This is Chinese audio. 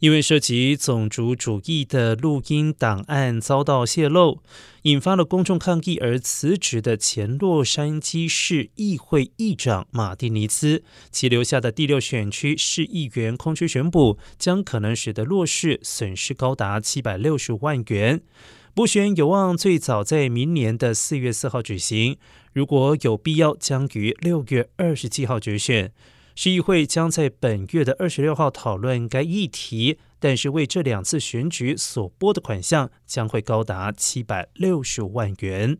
因为涉及种族主义的录音档案遭到泄露，引发了公众抗议而辞职的前洛杉矶市议会议长马丁尼兹，其留下的第六选区市议员空缺选补，将可能使得洛市损失高达七百六十万元。补选有望最早在明年的四月四号举行，如果有必要，将于六月二十七号决选。市议会将在本月的二十六号讨论该议题，但是为这两次选举所拨的款项将会高达七百六十万元。